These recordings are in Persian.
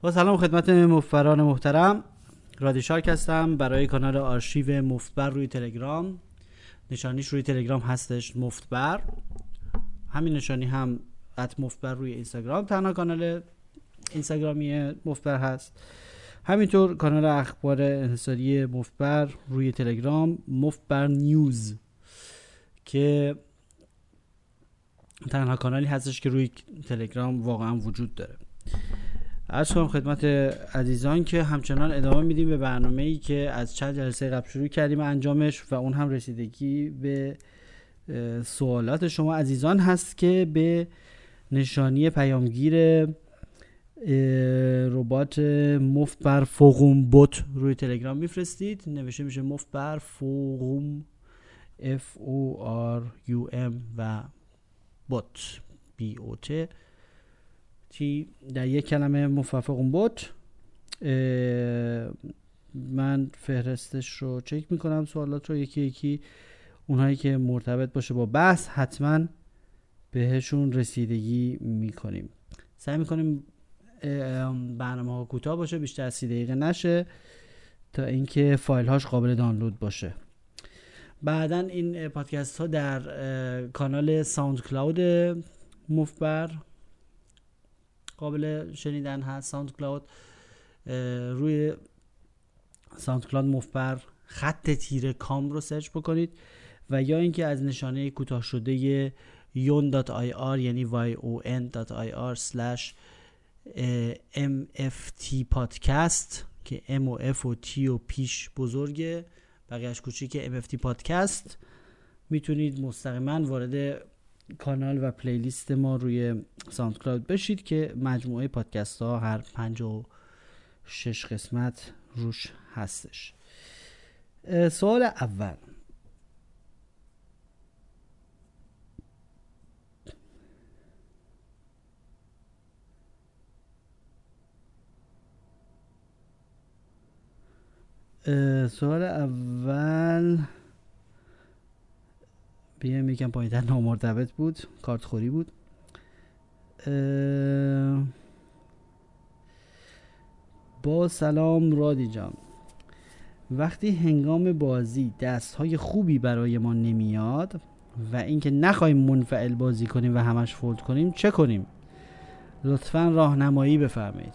با سلام خدمت مفران محترم. رادی شارک هستم. برای کانال آرشیو مفتبر روی تلگرام. نشانیش روی تلگرام هستش مفتبر. همین نشانی هم ات مفتبر روی اینستاگرام. تنها کانال اینستاگرامی مفتبر هست. همینطور کانال اخبار انحصاری مفتبر روی تلگرام مفتبر نیوز که تنها کانالی هستش که روی تلگرام واقعا وجود داره. از کنم خدمت عزیزان که همچنان ادامه میدیم به برنامه ای که از چند جلسه قبل شروع کردیم انجامش و اون هم رسیدگی به سوالات شما عزیزان هست که به نشانی پیامگیر ربات مفت بر فوقوم بوت روی تلگرام میفرستید. نوشته میشه مفت بر فوقوم F O R U M و بوت B O T. تی در یک کلمه مففقون بوت من فهرستش رو چک می‌کنم سوالات رو یکی یکی اونهایی که مرتبط باشه با بحث حتما بهشون رسیدگی می‌کنیم. سعی می‌کنیم برنامه ها کوتاه باشه بیشتر از سی دقیقه نشه تا اینکه فایل هاش قابل دانلود باشه. بعدا این پادکست ها در کانال SoundCloud مفبر قابل شنیدن هست. SoundCloud روی SoundCloud مفبر خط تیره com رو سرچ بکنید و یا اینکه از نشانه کوتاه شده yon.ir یعنی yon.ir slash mft podcast که m و f و t و پیش بزرگه بقیهش کوچیک mft podcast. می‌تونید مستقیما وارد کانال و پلیلیست ما روی ساوند کلاود بشید که مجموعه پادکست ها هر پنج و شش قسمت روش هستش. سوال اول. سوال اول. بیایم پایین تر نامرتبط بود. کارت خوری بود. با سلام رادی جان. وقتی هنگام بازی دست های خوبی برای ما نمیاد و اینکه نخواهیم منفعل بازی کنیم و همش فولد کنیم چه کنیم؟ لطفا راهنمایی بفرمایید.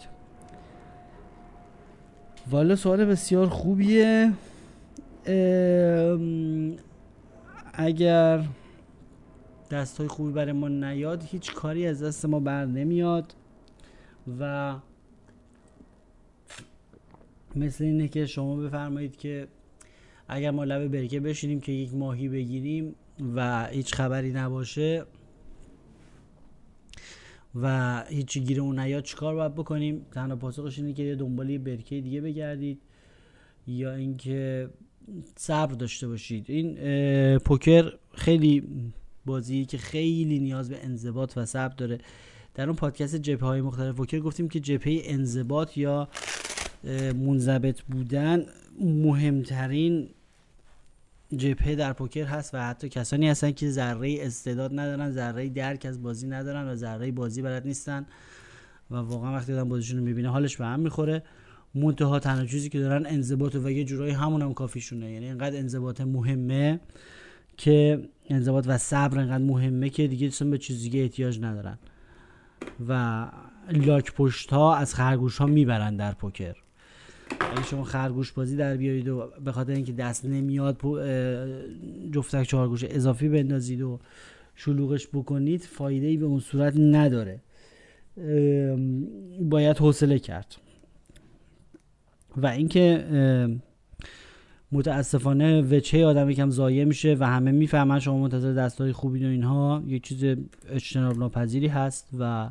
والا سوال بسیار خوبیه. اگر دست های خوبی برای ما نیاد هیچ کاری از دست ما بر نمیاد و مثل اینه که شما بفرمایید که اگر ما لبه برکه بشینیم که یک ماهی بگیریم و هیچ خبری نباشه و هیچی گیر اون نیاد چیکار باید بکنیم؟ تنها پاسخش اینه که دنبال برکه دیگه بگردید یا اینکه صبر داشته باشید. این پوکر خیلی بازی که خیلی نیاز به انضباط و صبر داره. در اون پادکست جبهه های مختلف پوکر گفتیم که جبهه انضباط یا منضبط بودن مهمترین جبهه در پوکر هست و حتی کسانی هستن که ذره استعداد ندارن ذره درک از بازی ندارن و ذره بازی بلد نیستن و واقعا وقتی آدم بازیشون رو می‌بینه حالش به هم می‌خوره. منتها تنها چیزی که دارن انضباط و یه جورایی همون هم کافیشونه. یعنی اینقدر انضباط مهمه که انضباط و صبر اینقدر مهمه که دیگه به چیز دیگه احتیاج ندارن. و لاک پشت ها از خرگوش ها می‌برن در پوکر. اگه شما خرگوش بازی در بیارید و به خاطر اینکه دست نمیاد جفتک چهارگوش اضافی بندازید و شلوغش بکنید فایده ای به اون صورت نداره. باید حوصله کرد. و اینکه متاسفانه وچه آدم یکم ضایع میشه و همه می‌فهمن شما منتظر دستای خوبی و اینها. یه چیز اجتناب ناپذیری هست و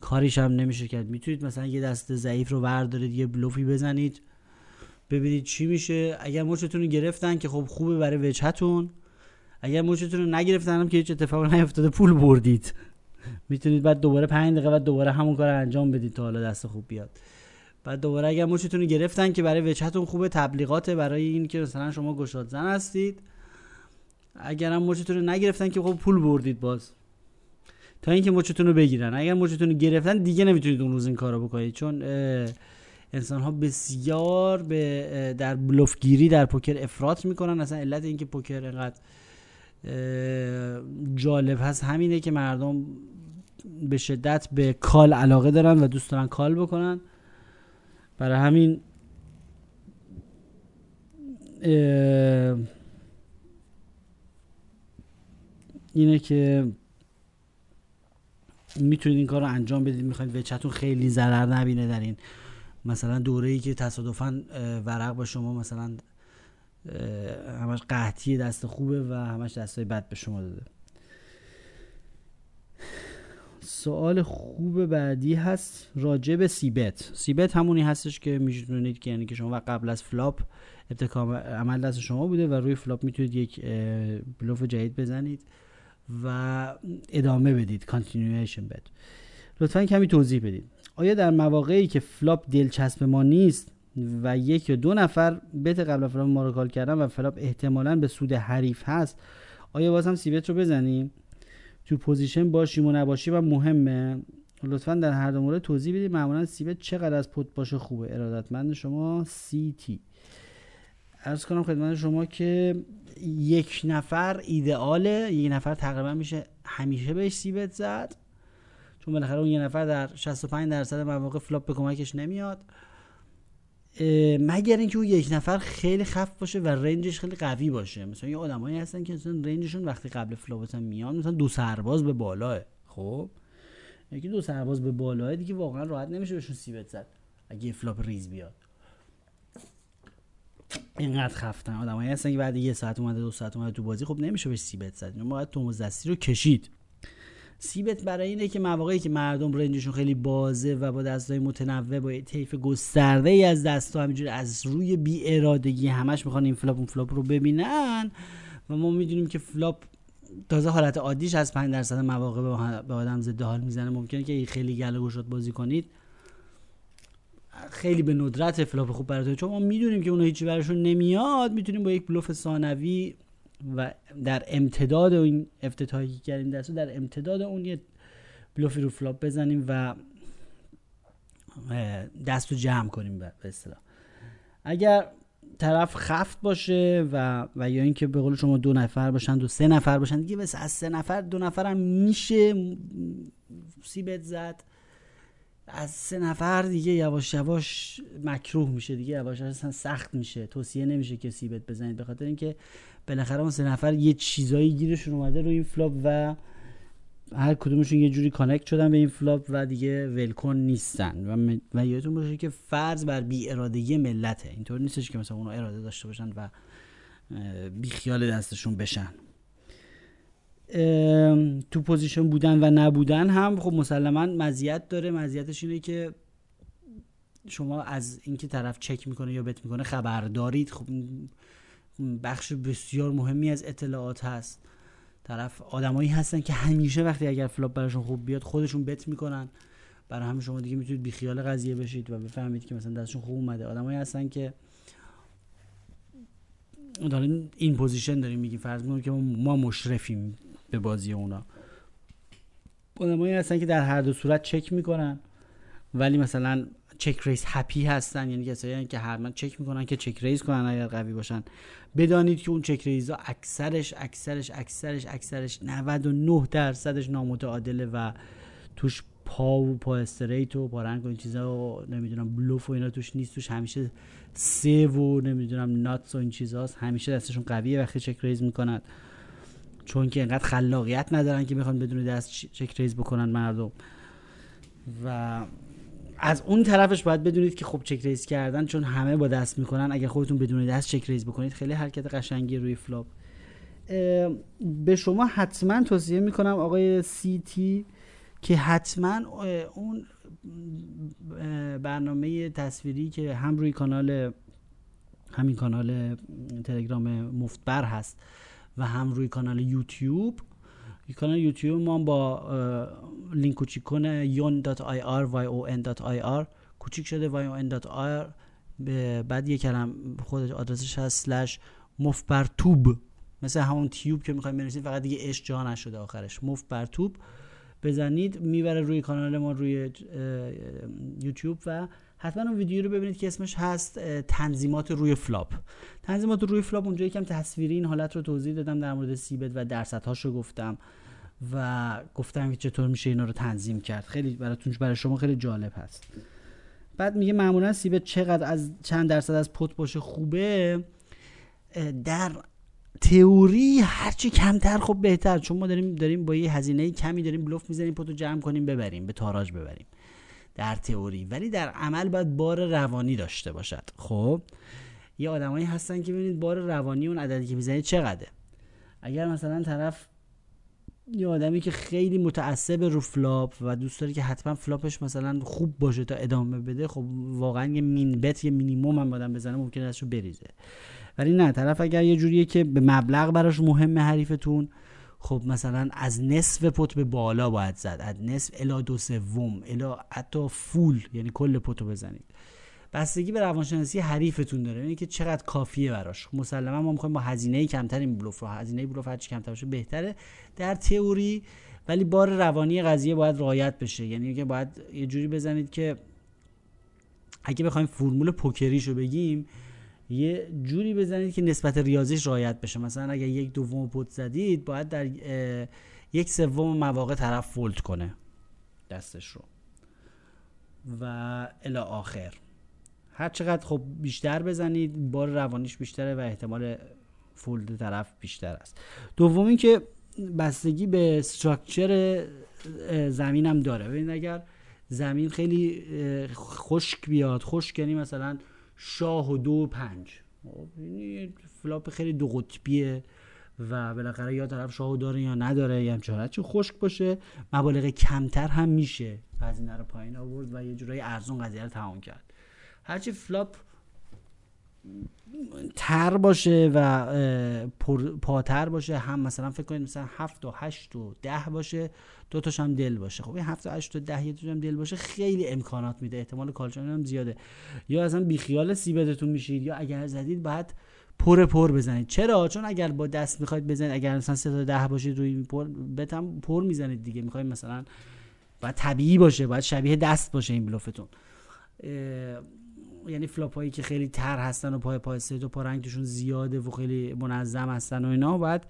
کاریش هم نمیشه کرد. می‌تونید مثلا یه دست ضعیف رو بردارید یه بلوفی بزنید ببینید چی میشه. اگر مچتون رو گرفتن که خب خوبه برای وجهتون اگر مچتون رو نگرفتن هم که هیچ اتفاق نیفتاده پول بردید. می‌تونید بعد دوباره 5 دقیقه بعد دوباره همون کار انجام بدید تا حالا دست خوب بیاد. بعد دوباره اگر مچتون رو گرفتن که برای وجهتون خوبه تبلیغات برای این که مثلا شما گشاد زن هستید. اگر هم مچتون رو نگرفتن که خب پول بردید باز. تا اینکه مچتون رو بگیرن. اگر مچتون رو گرفتن دیگه نمی‌تونید اون روز این کارو بکنید. چون انسان ها بسیار به در بلوفگیری در پوکر افراط می‌کنن. اصلا علت اینکه پوکر اینقدر جالب هست همینه که مردم به شدت به کال علاقه دارن و دوست دارن کال بکنن. برای همین اینه که می‌تونید این کار رو انجام بدید. می‌خواید وچتون خیلی ضرر نبینه در این مثلا دوره ای که تصادفا ورق با شما مثلا همش قحطی دست خوبه و همش دستای بد به شما داده. سوال خوب بعدی هست راجع به c-bet. c-bet همونی هستش که می‌تونید که یعنی که شما قبل از flop ابتکار عمل دست شما بوده و روی flop می‌تونید یک بلوف جدید بزنید و ادامه بدید continuation bet. لطفا کمی توضیح بدید. آیا در مواقعی که flop دلچسب ما نیست و یک یا دو نفر bet قبل flop ما رو call کردن و flop احتمالا به سود حریف هست آیا باز هم c-bet رو بزنیم؟ تو position باشیم و نباشیم و مهمه. لطفا در هر دو مورد توضیح بدید معمولا c-bet چقدر از pot باشه خوبه. ارادتمند شما سی تی عرض کنم خدمت شما که یک نفر ایدئاله. یک نفر تقریبا میشه همیشه بهش c-bet زد. چون بالاخره اون یه نفر در 65 درصد مواقع flop به کمکش نمیاد. مگر اینکه اون یک نفر خیلی خفت باشه و range ش خیلی قوی باشه. مثلا یه آدمایی هستن که مثلا range شون وقتی قبل flop میان مثلا دو سرباز به بالاه. خب؟ یکی دو سرباز به بالاه دیگه واقعا راحت نمیشه بهشون c-bet زد. اگه flop ریز بیاد. اینقدر خفتن. آدمایی هستن که بعد یه ساعت اومده دو ساعت اومده تو بازی خب نمیشه بهش c-bet زد. باید تو دستی رو کشید. c-bet برای اینه که مواقعی که مردم range شون خیلی بازه و با دستای متنوع با طیف گسترده ای از دستا همینجوری از روی بی ارادگی همش می‌خوان این flop اون flop رو ببینن و ما می‌دونیم که flop تازه حالت عادیش از 5 درصد مواقع به آدم ضد حال می‌زنه. ممکنه که خیلی گله گشاد بازی کنید. خیلی به ندرت flop خوب براتون چون ما می‌دونیم که اونها هیچی براشون نمیاد. می‌تونیم با یک بلوف ثانوی و در امتداد این افتتاحی که کردیم دستو در امتداد اون یه بلوفی رو flop بزنیم و دست رو جمع کنیم به اصطلاح. اگر طرف خفت باشه و و یا اینکه به قول شما دو نفر باشن دو سه نفر باشن دیگه بس از سه نفر دو نفر هم میشه c-bet زد. از سه نفر دیگه یواش یواش مکروه میشه دیگه یواش یواش سخت میشه توصیه نمیشه که c-bet بزنید به خاطر اینکه بالاخره اون سه نفر یه چیزایی گیرشون اومده روی این flop و هر کدومشون یه جوری connect شدن به این flop و دیگه ولکن نیستن. و, و یادتون باشه که فرض بر بی ارادگی ملته. اینطور نیستش که مثلا اونو اراده داشته باشن و بی خیال دستشون بشن. تو position بودن و نبودن هم خب مسلما مزیت داره. مزیتش اینه که شما از اینکه طرف چک می‌کنه یا bet می‌کنه خبر دارید خب بخش بسیار مهمی از اطلاعات هست. طرف آدمایی هستن که همیشه وقتی اگر flop براشون خوب بیاد خودشون bet می‌کنن. برای همین شما دیگه می‌تونید بی خیال قضیه بشید و بفهمید که مثلا دستشون خوب اومده. آدمایی هستن که دارین این position داریم میگیم. فرض کنید که ما مشرفیم به بازی اونا. آدمایی هستن که در هر دو صورت چک می‌کنن. ولی مثلا check-raise happy هستن. یعنی کسایی که من چک می‌کنن که check-raise کنن اگر قوی باشن. بدانید که اون check-raise ا اکثرش اکثرش اکثرش اکثرش 99 درصدش نامتعادله و توش پا و پا straight و پا رنگ و این چیزا و نمی‌دونم بلوف و اینا توش نیست. توش همیشه سه و نمی‌دونم nuts و این چیزاست. همیشه دستشون قویه وقتی check-raise می‌کنن. چون که انقدر خلاقیت ندارن که می‌خوان بدون دست check-raise بکنن مردم. و از اون طرفش باید بدونید که خب check-raise کردن چون همه با دست می‌کنن. اگر خودتون بدون دست check-raise بکنید خیلی حرکت قشنگی روی flop. به شما حتما توصیه می‌کنم آقای سی تی که حتما اون برنامه تصویری که هم روی کانال همین کانال تلگرام مفتبر هست و هم روی کانال یوتیوب کانال یوتیوب. ما با لینک کوچیک کنه yon.ir yon.ir کوچیک شده yon.ir بعد یه کلم خودش آدرسش هست سلش مفبرتوب. مثل همون تیوب که می‌خوایم بنویسید فقط دیگه اش جا نشده آخرش. مفبرتوب بزنید می‌بره روی کانال ما روی یوتیوب و حتما اون ویدیو رو ببینید که اسمش هست تنظیمات روی flop. تنظیمات روی flop اونجا یکم تصویری این حالت رو توضیح دادم در مورد c-bet و درصدهاش رو گفتم. و گفتم که چطور میشه اینا رو تنظیم کرد. خیلی براتون برای شما خیلی جالب هست. بعد میگه معمولا c-bet چقدر از چند درصد از pot باشه خوبه. در تئوری هرچی کمتر خب بهتر. چون ما داریم داریم با یه هزینه کمی داریم بلوف می‌زنیم pot و جمع کنیم ببریم به تاراج ببریم. در تئوری. ولی در عمل باید بار روانی داشته باشد. خب؟ یه آدمایی هستن که ببینید بار روانی اون عددی که می‌زنید چقدره. اگر مثلا طرف یه آدمی که خیلی متعصب رو flop و دوست داره که حتما flop ش مثلا خوب باشه تا ادامه بده خب واقعا یه min bet یه مینیمم هم آدم بزنه ممکنه ازشو بریزه. ولی نه طرف اگر یه جوریه که به مبلغ براش مهمه حریفتون خب مثلا از نصف پت به بالا باید زد از نصف الا دو سوم الا حتی فول یعنی کل پتو بزنید. بستگی به روانشناسی حریفتون داره. یعنی که چقدر کافیه براش. خب مسلما ما می‌خوایم با هزینه کمتر این بلوف رو هزینه بلوف هرچی کمتر باشه بهتره. در تئوری ولی بار روانی قضیه باید رعایت بشه. یعنی که باید یه جوری بزنید که اگه بخوایم فرمول پوکریشو بگیم یه جوری بزنید که نسبت ریاضیش رعایت بشه. مثلا اگر یک دوم پت زدید باید در یک سوم مواقع طرف فولد کنه دستش رو. و الی آخر. هر چقدر خب بیشتر بزنید بار روانیش بیشتره و احتمال فولد طرف بیشتر است. دوم که بستگی به استراکچر زمین هم داره. ببینید اگر زمین خیلی خشک بیاد خشک یعنی مثلا شاه و دو و پنج. خب، یعنی flop خیلی دو قطبیه و بالاخره یا طرف شاهو داره یا نداره یا همچنان چون خشک باشه مبالغ کمتر هم میشه. هزینه رو پایین آورد و یه جورایی ارزون قضیه رو تمام کرد. هرچی flop تر باشه و پاتر باشه هم مثلا فکر کنید مثلا هفت و هشت و ده باشه دو تاش هم دل باشه. خب این هفت و هشت و ده یه هم دل باشه خیلی امکانات میده. احتمال کالچون هم زیاده. یا اصلا بیخیال سیبتتون میشید یا اگر زدید بعد پر پر بزنید. چرا؟ چون اگر با دست می‌خواید بزنید اگر مثلا سه تا ده باشید روی پر بتم پر می‌زنید دیگه. می‌خواید مثلا باید طبیعی باشه باید شبیه دست باشه این بلوفتون. یعنی فلاپ هایی که خیلی تر هستن و پای پای سه و پا رنگشون زیاده و خیلی منظم هستن و اینا باید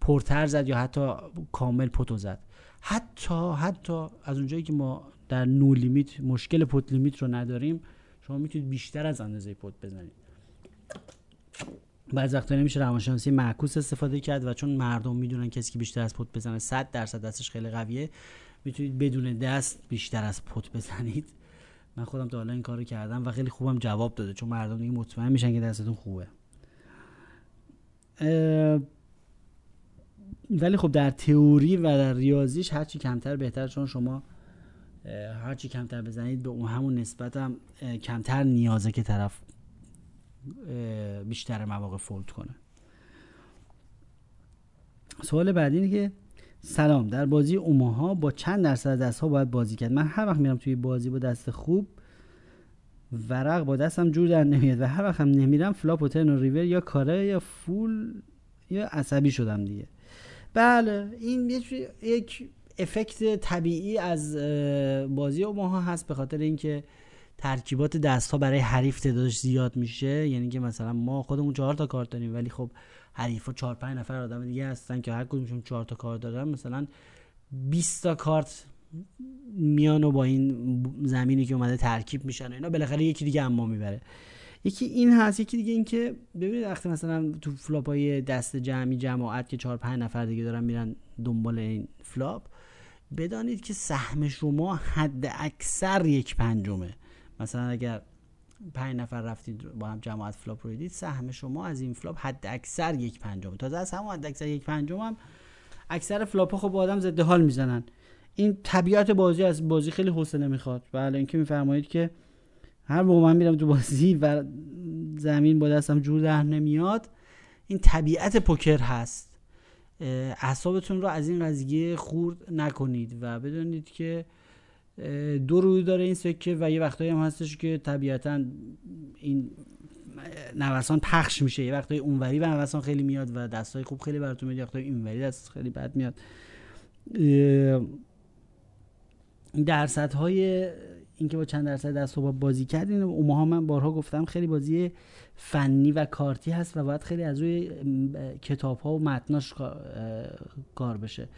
پرتر زد یا حتی کامل پتو زد. حتی حتی از اونجایی که ما در نو لیمیت مشکل پت لیمیت رو نداریم شما می‌تونید بیشتر از اندازه پت بزنید. بعضی وقتا نمیشه روانشناسی معکوس استفاده کرد و چون مردم می‌دونن کسی که بیشتر از پت بزنه 100 درصد دستش خیلی قویه می‌تونید بدون دست بیشتر از پت بزنید. من خودم تا حالا این کارو کردم و خیلی خوبم جواب داده چون مردم دیگه مطمئن میشن که دستتون خوبه. ولی خب در تئوری و در ریاضیش هرچی کمتر بهتر چون شما هرچی کمتر بزنید به اون همون نسبت هم کمتر نیازه که طرف بیشتر مواقع fold کنه. سوال بعدی اینه که سلام. در بازی اوماها با چند درصد دست ها باید بازی کرد. من هر وقت میرم توی بازی با دست خوب ورق با دستم جور در نمیاد و هر وقت هم نمیرم flop و turn و river یا کاره یا full یا عصبی شدم دیگه. بله این یک افکت طبیعی از بازی اوماها هست به خاطر اینکه ترکیبات دست ها برای حریف تعدادش زیاد میشه. یعنی که مثلا ما خودمون چهار تا کارت داریم ولی خب حریفا 4 5 نفر آدم دیگه هستن که هر کدومشون 4 تا کارت دارن. مثلا 20 تا کارت میان و با این زمینی که اومده ترکیب میشن اینا بالاخره یکی دیگه اما می‌بره. یکی این هست یکی دیگه این که ببینید وقتی مثلا تو flop های دست جمعی جماعت که 4 5 نفر دیگه دارن میرن دنبال این flop بدانید که سهم شما حد اکثر یک پنجمه. مثلا اگر پنج نفر رفتید با هم جماعت flop رو دید سهم شما از این flop حد اکثر یک پنجم. تازه از همون حد اکثر یک پنجم هم اکثر flop خب با آدم ضد حال می‌زنن. این طبیعت بازی از بازی خیلی حوصله می‌خواد. بله اینکه میفرمایید که هر موقع من میرم تو بازی و زمین با دستم جور در نمیاد این طبیعت پوکر هست. اعصابتون رو از این قضیه خورد نکنید و بدونید که دو روی داره این سکه و یه وقتایی هم هستش که طبیعتا این نوسان پخش میشه. یه وقتایی اونوری و نوسان خیلی میاد و دستای خوب خیلی براتون میاد وقتایی اینوری دست خیلی بد میاد. درصد های اینکه با چند درصد دست و بازی کردین اوماها من بارها گفتم خیلی بازی فنی و کارتی هست و باید خیلی از روی کتاب ها و متناش کار بشه.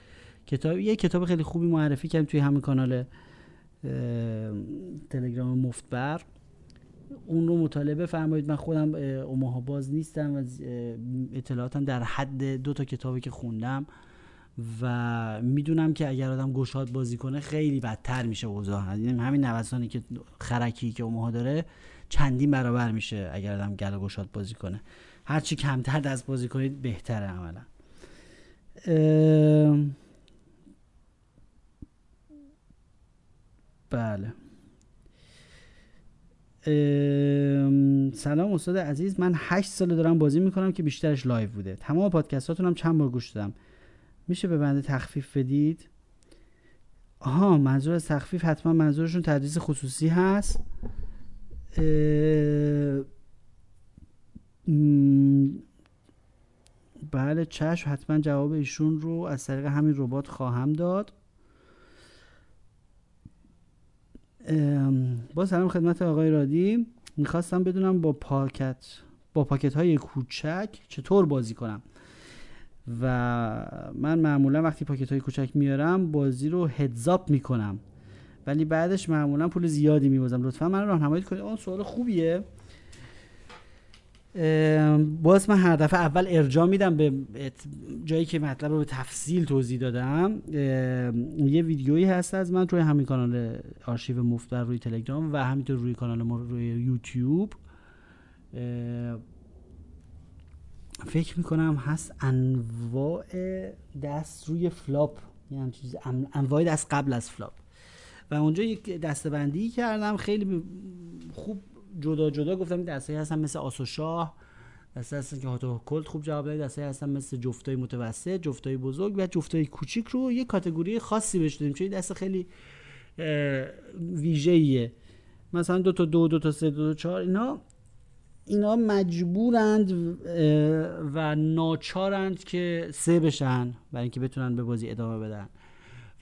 کتاب یه کتاب خیلی خوبی معرفی کردیم توی همین کانال تلگرام مفتبر. اون رو مطالعه فرمایید من خودم اوماها باز نیستم و اطلاعاتم در حد دو تا کتابی که خوندم و می‌دونم که اگر آدم گشاد بازی کنه خیلی بدتر میشه اوضاع. یعنی همین نوسانی که خرکی که اوماها داره چندین برابر میشه اگر آدم گل گشاد بازی کنه. هرچی کمتر دست بازی کنید بهتره عملا. بله. سلام استاد عزیز. من هشت ساله دارم بازی می‌کنم که بیشترش live بوده. تمام پادکستاتون هم چند بار گوش دادم. میشه به بنده تخفیف بدید؟ آها منظور از تخفیف حتما منظورشون تدریس خصوصی هست. بله چشم. حتما جواب ایشون رو از طریق همین ربات خواهم داد. با سلام خدمت آقای رادی. می‌خواستم بدونم با پاکت با پاکت های کوچک چطور بازی کنم. و من معمولا وقتی پاکت های کوچک میارم بازی رو هدزاپ می‌کنم. ولی بعدش معمولا پول زیادی میبازم. لطفا من راهنمایی کنید. اون سوال خوبیه. باز من هر دفعه اول ارجاع میدم به جایی که مطلب رو به تفصیل توضیح دادم. یه ویدیویی هست از من روی همین کانال آرشیو مفتبر روی تلگرام و همینطور روی کانال ما روی یوتیوب. فکر می‌کنم هست انواع دست روی flop. یعنی چیز انواع دست قبل از flop. و اونجا یک دستبندی کردم. خیلی خوب جدا جدا گفتم این دستایی هستن مثل آس و شاه دسته هستن که hot و cold خوب جواب دادی دسته هستن مثل جفتای متوسط جفتای بزرگ و جفتای کوچیک رو یه category خاصی بهش دادیم چون دست خیلی ویژه‌ایه. مثلا دو تا دو دو تا سه دو تا چهار اینا اینا مجبورند و ناچارند که سه بشن برای اینکه بتونن به بازی ادامه بدن.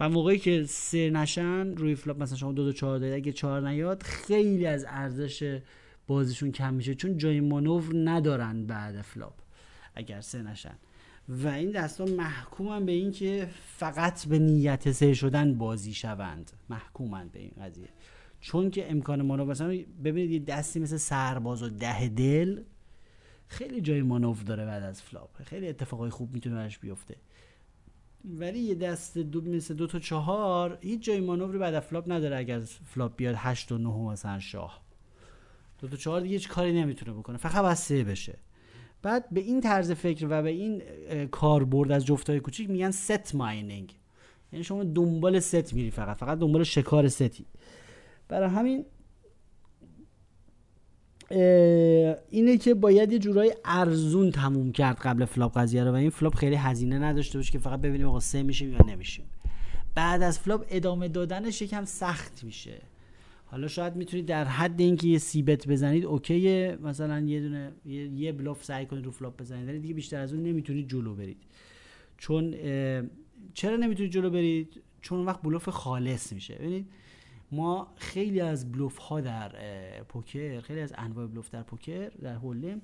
و موقعی که سه نشن روی flop مثلا شما دو دو چهار دارید اگه چهار نیاد خیلی از ارزش بازیشون کم میشه چون جای مانور ندارن بعد flop اگر سه نشن. و این دستا محکومن به اینکه فقط به نیت سه شدن بازی شوند. محکومن به این قضیه. چون که امکان مانور مثلا ببینید یه دستی مثل سرباز و ده دل خیلی جای مانور داره بعد از flop. خیلی اتفاقای خوب می‌تونه براش بیفته. ولی یه دست دو مثل دو تا چهار هیچ جای مانوری بعد flop نداره اگر flop بیاد هشت و نه مثلا شاه. دو تا چهار دیگه هیچ کاری نمی‌تونه بکنه. فقط باید سه بشه. بعد به این طرز فکر و به این کاربرد از جفتای کوچیک میگن set mining یعنی شما دنبال ست میری فقط. فقط دنبال شکار ستی برای همین اینه که باید یه جورایی ارزون تموم کرد قبل flop قضیه رو و این flop خیلی هزینه نداشته باشه که فقط ببینیم آقا سه میشیم یا نمیشیم بعد از flop ادامه دادنش یکم سخت میشه. حالا شاید می‌تونید در حد اینکه یه c-bet بزنید OK یه. مثلا یه دونه یه, بلوف سعی کنید رو flop بزنید ولی دیگه بیشتر از اون نمی‌تونید جلو برید. چون چرا نمی‌تونید جلو برید؟ چون وقت بلوف خالص میشه. ببینید ما خیلی از بلوف ها در پوکر خیلی از انواع بلوف در پوکر در هولم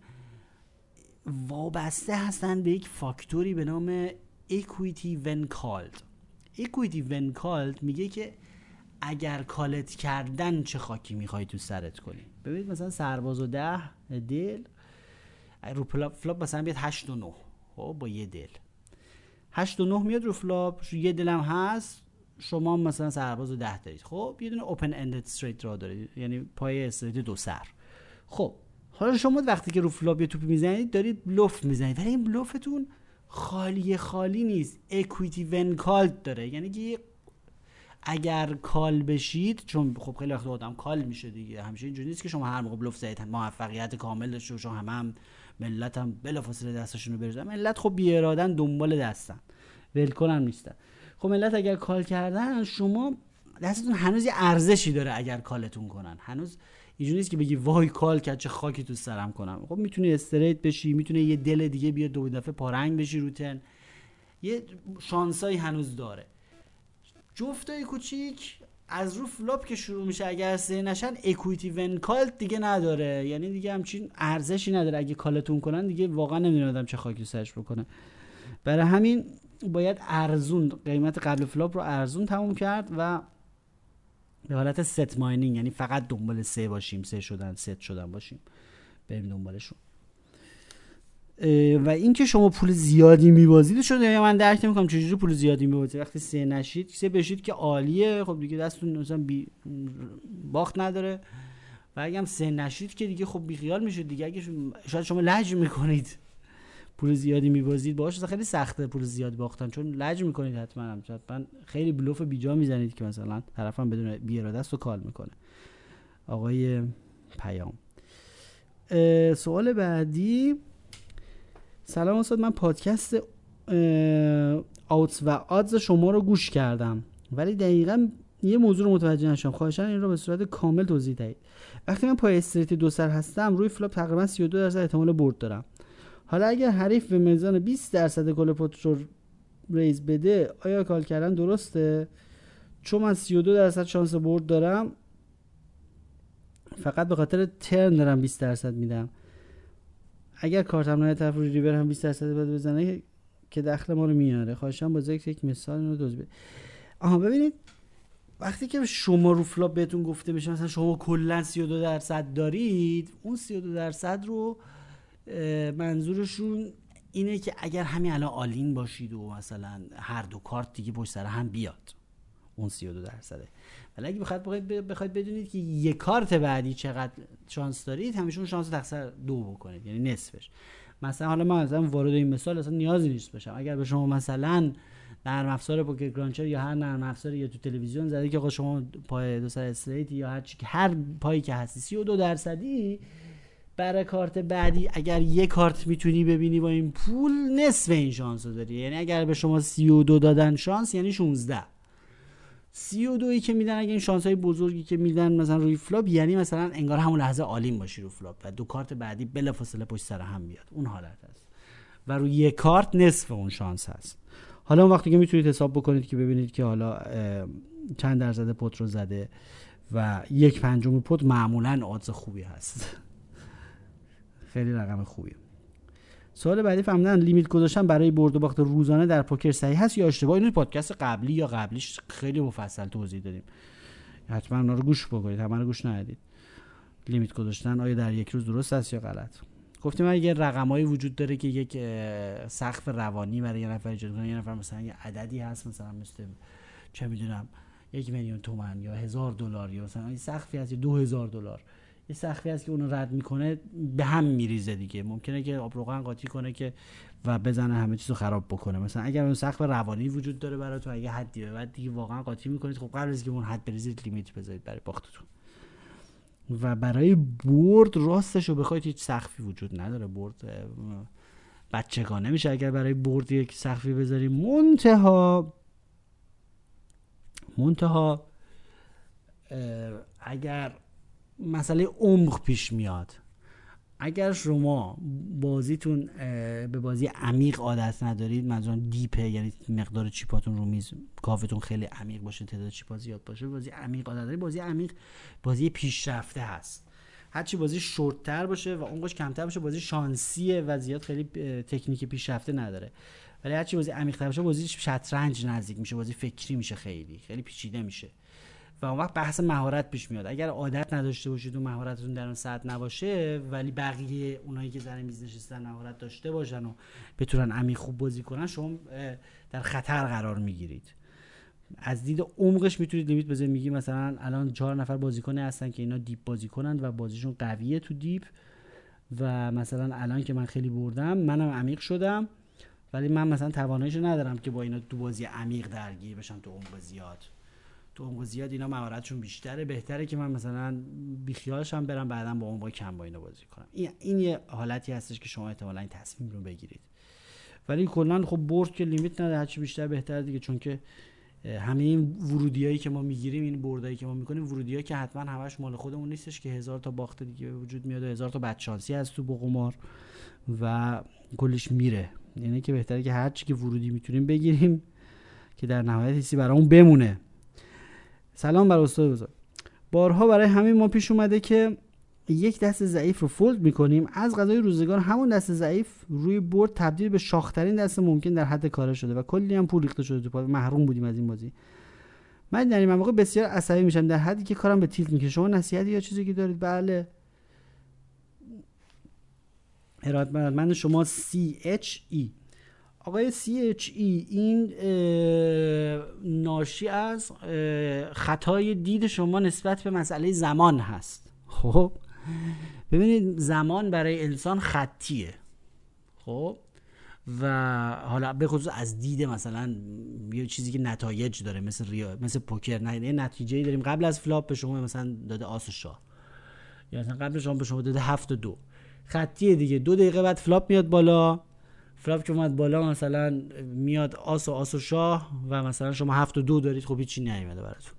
وابسته هستن به یک فاکتوری به نام equity when called. equity when called میگه که اگر کالت کردن چه خاکی می‌خوای تو سرت کنی. ببینید مثلا سرباز و ده دل رو flop مثلا بیاد 8 و 9 خب با یه دل. 8 و 9 میاد رو flop یه دلم هست شما مثلا سرباز رو ده دارید. خب یه دونه open-ended straight draw دارید یعنی پای straight دو سر. خب حالا شما وقتی که رو flop یه توپی می‌زنید دارید بلوف می‌زنید. ولی این بلوفتون خالی خالی نیست. equity when called داره. یعنی که اگر call بشید چون خب خیلی وقت آدم call میشه دیگه. همیشه اینجوری نیست که شما هر موقع بلوف زدید موفقیت کامل داشته شما هم, هم ملت هم بلافاصله دستشون رو بریزن. ملت خب بی دنبال دستن. ولکن هم نیستن. خب ملت اگر call کردن شما دستتون هنوز یه ارزشی داره اگر call تون کنن. هنوز اینجوری نیست که بگی وای call کرد چه خاکی تو سرم کنم. خب می‌تونی straight بشی می‌تونه یه دل دیگه بیاد دو دفعه پارنگ بشی رو turn یه شانسایی هنوز داره. جفتای کوچیک از رو flop که شروع میشه اگر سه نشن equity when called دیگه نداره. یعنی دیگه همچین ارزشی نداره. اگه call تون کنن دیگه واقعا نمی‌دونه آدم چه خاکی سرش بکنه. برای همین باید ارزون قیمت قبل flop رو ارزون تموم کرد و به حالت set mining یعنی فقط دنبال سه باشیم سه شدن ست شدن باشیم بریم دنبالشون. و اینکه شما پول زیادی میبازید شده یا من درک نمی‌کنم چجوری پول زیادی میبازید. وقتی سه نشید سه بشید که عالیه. خب دیگه دستتون مثلا بی باخت نداره. و اگه هم سه نشید که دیگه خب بیخیال میشید دیگه. اگه شاید شما لج می‌کنید. پول زیادی میبازید باشه خیلی سخته پول زیاد باختن. چون لج می‌کنید حتما هم. حتما خیلی بلوف بیجا می‌زنید که مثلا طرفم بدون بی اراده است و کال می‌کنه. آقای پیام. سوال بعدی. سلام استاد من پادکست آوتس و آدز شما رو گوش کردم. ولی دقیقا یه موضوع رو متوجه نشدم. خواهشان این رو به صورت کامل توضیح دهید. وقتی من پای straight دو سر هستم روی flop تقریبا 32 درصد احتمال برد دارم. حالا اگر حریف به میزان 20 درصد کل pot رو raise بده آیا call کردن درسته؟ چون من 32 درصد شانس برد دارم فقط به خاطر turn دارم 20 درصد میدم. اگر کارتم نه طرف روی ریور هم 20 درصد بده بزنه که دخل ما رو میاره. خواهشم با یک مثال توضیح بده. آها ببینید وقتی که شما رو flop بهتون گفته بشه مثلا شما کلا 32 درصد دارید اون 32 درصد رو منظورشون اینه که اگر همین الان all-in باشید و مثلا هر دو کارت دیگه پشت سر هم بیاد. اون 32 درصده. ولی اگه بخواید بخواید بدونید که یک کارت بعدی چقدر شانس دارید همیشون شانس تقسیم بر دو بکنید یعنی نصفش. مثلا حالا من مثلا وارد این مثال اصلا نیازی نیست بشم اگر به شما مثلا نرم افزار PokerCruncher یا هر نرم افزاری یا تو تلویزیون زده که آقا شما پای دو سر straight یا هر چی هر پایی که هستی 32 درصدی برای کارت بعدی اگر یه کارت می‌تونی ببینی با این پول نصف این شانس رو داری. یعنی اگر به شما 32 دادن شانس یعنی 16 سی و دویی که میدن اگه این شانس های بزرگی که میدن مثلا روی flop یعنی مثلا انگار همون لحظه all-in باشی رو flop و دو کارت بعدی بلافاصله پشت سر هم بیاد. اون حالت هست. و روی یک کارت نصف اون شانس هست. حالا اون وقتی که می‌تونید حساب بکنید که ببینید که حالا چند درصد پت رو زده و یک پنجم پت معمولا آدز خوبی هست. خیلی رقم خوبیه. سوال بعدی فهمیدن لیمیت گذاشتن برای برد و باخت روزانه در پوکر صحیح هست یا اشتباه؟ اینو پادکست قبلی یا قبلیش خیلی مفصل توضیح دادیم. حتما اونا رو گوش بکنید همه رو گوش ندید. لیمیت گذاشتن آیا در یک روز درست است یا غلط؟ گفتیم اگه رقمایی وجود داره که یک سقف روانی برای یه نفر ایجاد کنه یه نفر مثلا یه عددی هست مثلا مثل چه می‌دونم یک میلیون تومن یا هزار دلار یا مثلا سقفی هست یا دو هزار دلار. یه سخفی هست که اونو رد می‌کنه به هم میریزه دیگه. ممکنه که آب روغن قاطی کنه که و بزنه همه چیزو خراب بکنه. مثلا اگر اون سقف روانی وجود داره برای تو اگه حدی به بعد دیگه واقعا قاطی می‌کنید خب قبل از که اون حد بریزید لیمیت بذارید برای باختتون. و برای برد راستش رو بخواید هیچ سقفی وجود نداره. برد بچگانه میشه. اگر برای برد یک سقفی بذاری منتها منتها اگر مسئله عمق پیش میاد. اگر شما بازیتون به بازی عمیق عادت ندارید منظورم دیپه یعنی مقدار چیپاتون رو میز کافتون خیلی عمیق باشه تعداد چیپا زیاد باشه بازی عمیق عادت دارید. بازی عمیق بازی پیشرفته هست. هرچی بازی شورتتر باشه و عمقش کمتر باشه بازی شانسیه و زیاد خیلی تکنیک پیشرفته نداره. ولی هرچی بازی عمیق‌تر باشه بازی شطرنج نزدیک میشه بازی فکری میشه خیلی خیلی پیچیده میشه. و اون وقت بحث مهارت پیش میاد. اگر عادت نداشته باشید و مهارتتون در اون سطح نباشه ولی بقیه اونایی که زن میز نشستن مهارت داشته باشن و بتونن عمیق خوب بازی کنن شما در خطر قرار می‌گیرید. از دید عمقش می‌تونید limit بذارید. میگی مثلا الان چهار نفر بازیکن هستن که اینا deep بازی کنند و بازیشون قویه تو deep و مثلا الان که من خیلی بردم منم عمیق شدم ولی من مثلا تواناییشو ندارم که با اینا تو بازی عمیق درگیر بشم تو عمق زیاد. تو زیاد اینا مهارتشون بیشتره. بهتره که من مثلا بیخیالشم برم بعدا با اون با کم با اینا بازی کنم. این, این یه حالتی هستش که شما احتمالا این تصمیم رو بگیرید. ولی کلا خب برد که لیمیت نداره هرچی بیشتر بهتر دیگه. چون که همه این ورودیایی که ما می‌گیریم این بردایی که ما می‌کنیم ورودیایی که حتما همش مال خودمون نیستش که هزار تا باخت دیگه وجود میاد و هزار تا بدشانسی هست تو بقمار و کلش میره. یعنی که بهتره که هر چی که ورودی می‌تونیم بگیریم که در نهایت حسی برامون بمونه. سلام بر استاد بزرگ. بارها برای همین ما پیش اومده که یک دست ضعیف رو فولد می‌کنیم. از غذای روزگار همون دست ضعیف روی برد تبدیل به شاخترین دست ممکن در حد کار شده و کلی هم پول ریخته شده تو محروم بودیم از این بازی. من در این موقع بسیار عصبی میشم در حدی که کارم به تیلت می‌کشه. شما نصیحتی یا چیزی که دارید؟ بله. من شما CHE آقای CHE این ناشی از خطای دید شما نسبت به مسئله زمان هست. خب ببینید زمان برای انسان خطیه. خب و حالا به خصوص از دید مثلا یه چیزی که نتایج داره مثل ریا مثل پوکر. نه نتیجه داریم. قبل از flop به شما مثلا داده آس و شاه. یا مثلا قبل شما به شما داده هفت و دو. خطیه دیگه. دو دقیقه بعد flop میاد بالا. flop که اومد بالا مثلا میاد آس و آس و شاه و مثلا شما هفت و دو دارید خب هیچی نیومده براتون.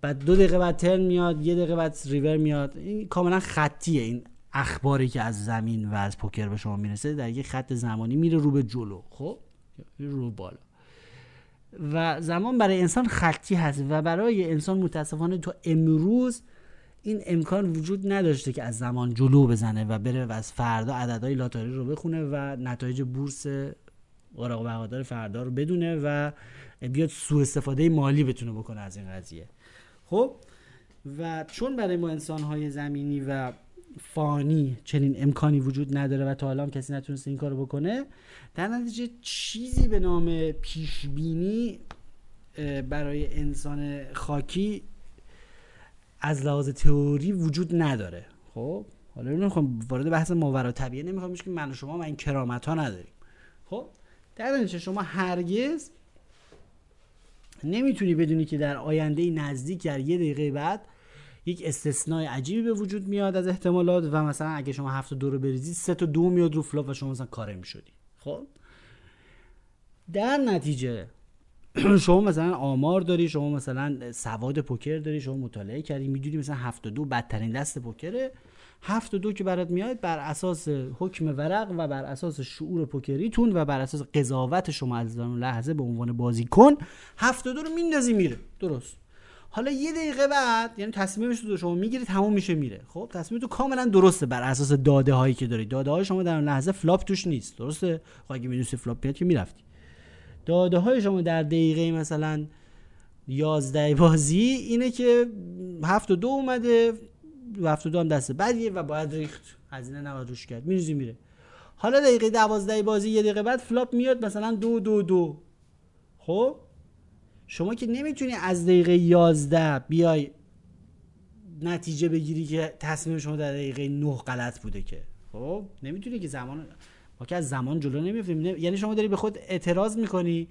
بعد دو دقیقه بعد turn میاد یه دقیقه بعد ریور میاد. این کاملا خطیه. این اخباری که از زمین و از پوکر به شما می‌رسه در یک خط زمانی میره رو به جلو. خب؟ رو بالا. و زمان برای انسان خطی هست و برای انسان متاسفانه تو امروز این امکان وجود نداشته که از زمان جلو بزنه و بره و از فردا عددهای لاتاری رو بخونه و نتایج بورس اوراق بهادار فردا رو بدونه و بیاد سوء استفاده مالی بتونه بکنه از این قضیه. خب و چون برای ما انسان های زمینی و فانی چنین امکانی وجود نداره و تا حالا هم کسی نتونسته این کارو بکنه در نتیجه چیزی به نام پیش بینی برای انسان خاکی از لحاظ تئوری وجود نداره. خب حالا نمی‌خوام وارد بحث ماورا طبیعه نمی‌خوام که من و شما من این کرامت ها نداریم. خب در نتیجه شما هرگز نمی‌تونی بدونی که در آینده نزدیک در یه دقیقه بعد یک استثنای عجیبی به وجود میاد از احتمالات و مثلا اگه شما هفت دو رو بریزید سه تا دو میاد رو flop و شما مثلا کاره می‌شدی. خب در نتیجه شما مثلا آمار داری شما مثلا سواد پوکر داری شما مطالعه کردی می‌دونی مثلا هفت دو بدترین دست پوکره. هفت دو که برات میاد بر اساس حکم ورق و بر اساس شعور پوکریتون و بر اساس قضاوت شما از لحظه به عنوان بازیکن هفت دو رو میندازی میره. درست. حالا یه دقیقه بعد یعنی تصمیمش رو شما می‌گیرید تموم میشه میره. خب تصمیم تو کاملا درسته بر اساس داده هایی که دارید داده های شما در لحظه flop توش نیست. درسته؟ خب اگه flop بیاد که می‌رفتی. داده های شما در دقیقه مثلا 11 بازی اینه که هفت و دو اومده هفت و دو هم دست بدیه و باید ریخت. هزینه نباید روش کرد. میریزی میره. حالا دقیقه دوازده بازی یه دقیقه بعد flop میاد مثلا دو دو دو. خب؟ شما که نمی‌تونی از دقیقه 11 بیای نتیجه بگیری که تصمیم شما در دقیقه 9 غلط بوده که. خب؟ نمی‌تونی که زمان ما که از زمان جلو نمیفتیم یعنی شما داری به خود اعتراض می‌کنی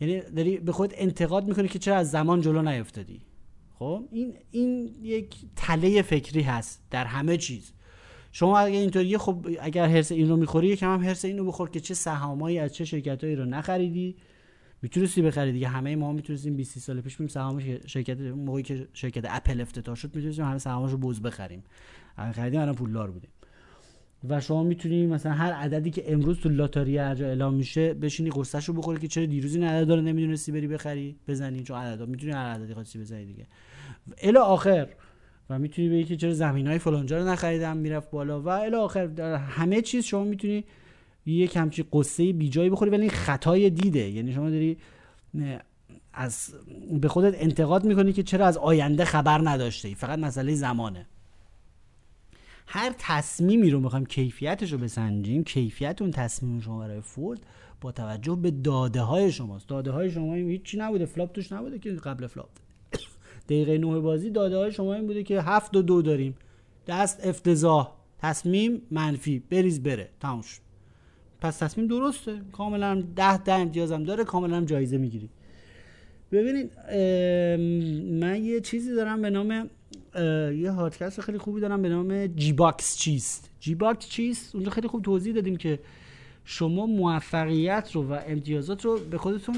یعنی داری به خود انتقاد می‌کنی که چرا از زمان جلو نیفتادی. خب این این یک تله فکری هست در همه چیز. شما اگر اینطوریه خب اگر هرس این رو می‌خوری یکم هم هرس این رو بخور که چه سهامایی از چه شرکتایی رو نخریدی. می‌تونستی بخری دیگه. همه ما می‌تونستیم 20 سال پیش بریم سهام شرکت موقعی که شرکت اپل افتتاح شد می‌تونستیم همه سهامش رو بوز بخریم خریدیم الان پولدار بودیم. و شما می‌تونی مثلا هر عددی که امروز تو لاتاری هر جا اعلام میشه بشینی قصهش رو بخوری که چرا دیروز این عدد داره نمی‌دونستی بری بخری؟ بزنی چون عددا می‌تونی هر عددی خاصی بزنی دیگه. الی آخر. و می‌تونی بگی که چرا زمین های فلانجا رو نخریدم می‌رفت بالا. و الی آخر. در همه چیز شما می‌تونی یک همچی غصه بی جایی بخوری ولی خطای دیده. یعنی شما داری از به خودت انتقاد می‌کنی که چرا از آینده خبر نداشته فقط مسئله زمانه. هر تصمیمی رو می‌خوایم کیفیتش رو بسنجیم کیفیت اون تصمیم شما برای fold با توجه به داده های شماست. داده های شما این هیچی نبوده flop توش نبوده که قبل flop. دقیقه نه بازی داده های شما این بوده که هفت و دو داریم. دست افتضاح تصمیم منفی بریز بره. تموم پس تصمیم درسته. کاملا ده ده امتیازم داره کاملا جایزه می‌گیری ببینید من یه چیزی دارم به نام یه پادکست خیلی خوبی دارم به نام جی باکس چیست؟ جی باکس چیست؟ اونجا خیلی خوب توضیح دادیم که شما موفقیت رو و امتیازات رو به خودتون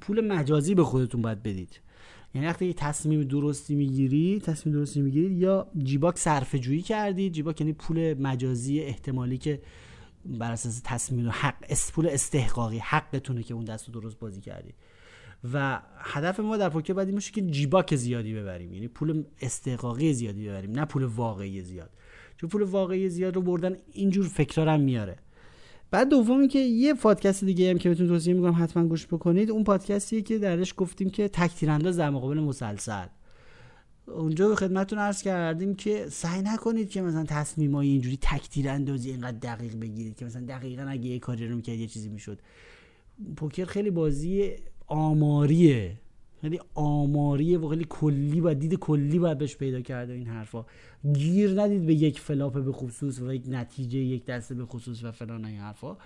پول مجازی به خودتون باید بدید. یعنی وقتی تصمیم درستی می‌گیری تصمیم درستی می‌گیرید یا جیباک صرفه جویی کردید جیباک یعنی پول مجازی احتمالی که بر اساس تصمیم حق پول استحقاقی حقتونه که اون دست درست بازی کردی. و هدف ما در پوکر باید این باشه که جیباک زیادی ببریم. یعنی پول استحقاقی زیادی ببریم نه پول واقعی زیاد. چون پول واقعی زیاد رو بردن اینجور فکرارم هم میاره. بعد دومی که یه پادکست دیگه هم که بهتون توصیه می‌کنم حتما گوش بکنید. اون پادکستیه که درش گفتیم که تک تیرانداز در مقابل مسلسل. اونجا به خدمتتون عرض کردیم که سعی نکنید که مثلا تصمیمای اینجوری تک تیراندازی اینقدر دقیق بگیرید که مثلا دقیقا اگه یه کاری رو می‌کرد یه چیزی می‌شد. پوکر خیلی بازی آماریه. خیلی آماریه و خیلی کلی باید دید کلی باید بهش پیدا کرده این حرفا. گیر ندید به یک flop به خصوص و یک نتیجه یک دسته به خصوص و فلان این حرفا.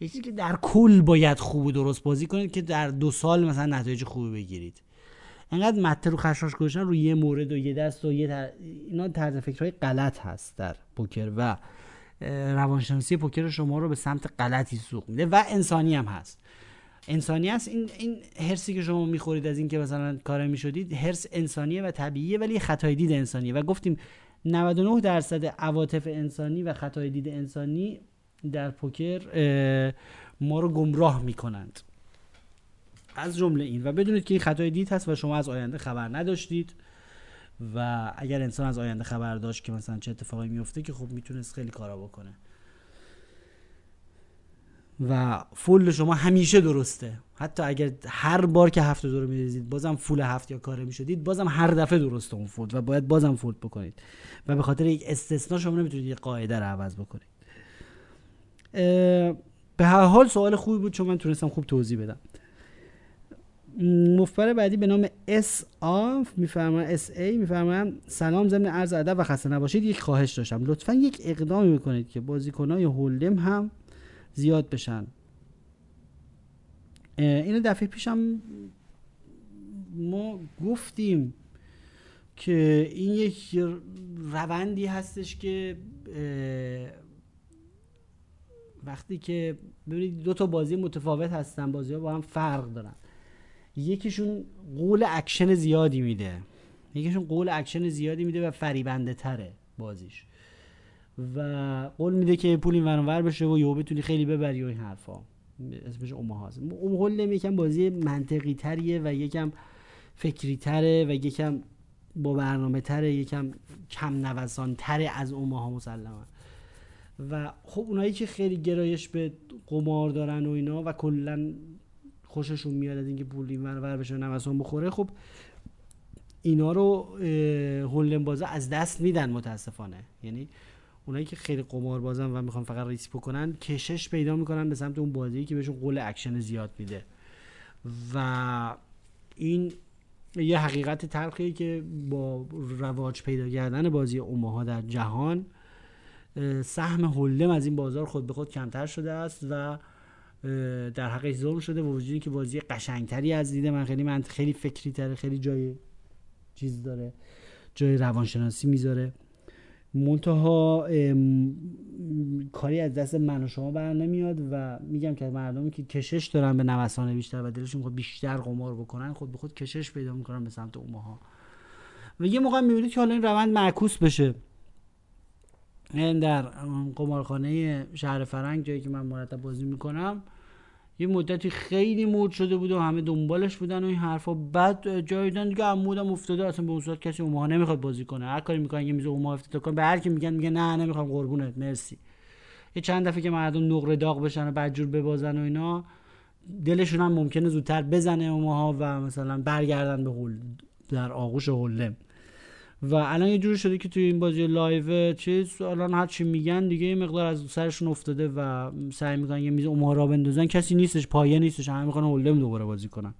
یه چیزی که در کل باید خوب و درست بازی کنید که در دو سال مثلا نتایج خوبی بگیرید. انقدر مته رو خشاش گذاشتن روی یه مورد و یه دست و یه تر... اینا طرز فکرهای غلط هست در پوکر و روانشناسی پوکر شما رو به سمت غلطی سوق میده و انسانی هم هست. انسانی است. این این هرسی که شما می‌خورید از اینکه مثلا کار می‌شدید هرس انسانیه و طبیعیه ولی خطای دید انسانیه. و گفتیم 99 درصد عواطف انسانی و خطای دید انسانی در پوکر ما رو گمراه می‌کنند. از جمله این. و بدونید که این خطای دید هست و شما از آینده خبر نداشتید. و اگر انسان از آینده خبر داشت که مثلا چه اتفاقی میفته که خب می‌تونست خیلی کارا بکنه. و فول شما همیشه درسته. حتی اگر هر بار که هفت دور میریزید بازم فول هفت یا کاره می‌شدید بازم هر دفعه درسته اون فول و باید بازم فول بکنید. و به خاطر یک استثنا شما نمی‌تونید یک قاعده رو عوض بکنید. به هر حال سوال خوبی بود چون من تونستم خوب توضیح بدم. نفر بعدی به نام اس آف میفرما اس ای میفرما سلام ضمن عرض ادب و خسته نباشید. یک خواهش داشتم. لطفا یک اقدامی بکنید که بازیکنای Hold'em هم زیاد بشن. اینو دفعه پیشم ما گفتیم که این یک روندی هستش که وقتی که ببینید دو تا بازی متفاوت هستن بازی ها با هم فرق دارن. یکیشون قول اکشن زیادی میده. یکیشون قول اکشن زیادی میده و فریبنده تره بازیش. و قول میده که پول این ور بشه و یهو بتونی خیلی ببری و این حرفا. اسمش اوماهاست قول یکم بازی منطقی تریه و یکم فکری تره و یکم با برنامه تره یکم کم نوسان تره از اوماها مسلما. و خب اونایی که خیلی گرایش به قمار دارن و اینا و کلا خوششون میاد از اینکه پول این ور بشه نوسان بخوره خب اینا رو هولن بازه از دست میدن متاسفانه. یعنی اونایی که خیلی قمار بازن و می‌خوان فقط ریسک بکنن کشش پیدا می‌کنن به سمت اون بازی که بهشون قول اکشن زیاد میده. و این یه حقیقت تلخیه که با رواج پیدا کردن بازی اوماها در جهان سهم هولم از این بازار خود به خود کمتر شده است و در حقش ظلم شده و وجودی که بازی قشنگتری از دیده. من خیلی من خیلی فکری تره خیلی جای چیز داره جای روانشناسی می‌ذاره. منتها کاری از دست من و شما بر نمیاد و میگم که مردمی که کشش دارن به نوسان بیشتر و دلشون خود بیشتر قمار بکنن خود به خود کشش پیدا می‌کنن به سمت اوماها. و یه موقع می‌بینید که حالا این روند معکوس بشه. در قمارخانه شهر فرنگ جایی که من مرتب بازی می‌کنم. یه مدتی خیلی مود شده بود و همه دنبالش بودن و این حرفا. بعد جایدن دیگه عمودم افتاده. اصلا به اون صورت کسی اوماها نمی‌خواد بازی کنه. هر کاری می‌کنن یه میز اوماها افتاده. کنه به هر کی میگن میگه نه نمی‌خوام قربونت مرسی. یه چند دفعه که مردم نقره داغ بشن و بدجور ببازن و اینا دلشون هم ممکنه زودتر بزنه اوماها و مثلا برگردن به در آغوش Hold'em و الان یه جوری شده که توی این بازی live چیز الان هر چی میگن دیگه یه مقدار از سرشون افتاده و سعی می‌کنن یه میز راه بندازن. کسی نیستش پایه نیستش. همه می‌خوان Hold'em دوباره بازی کنن.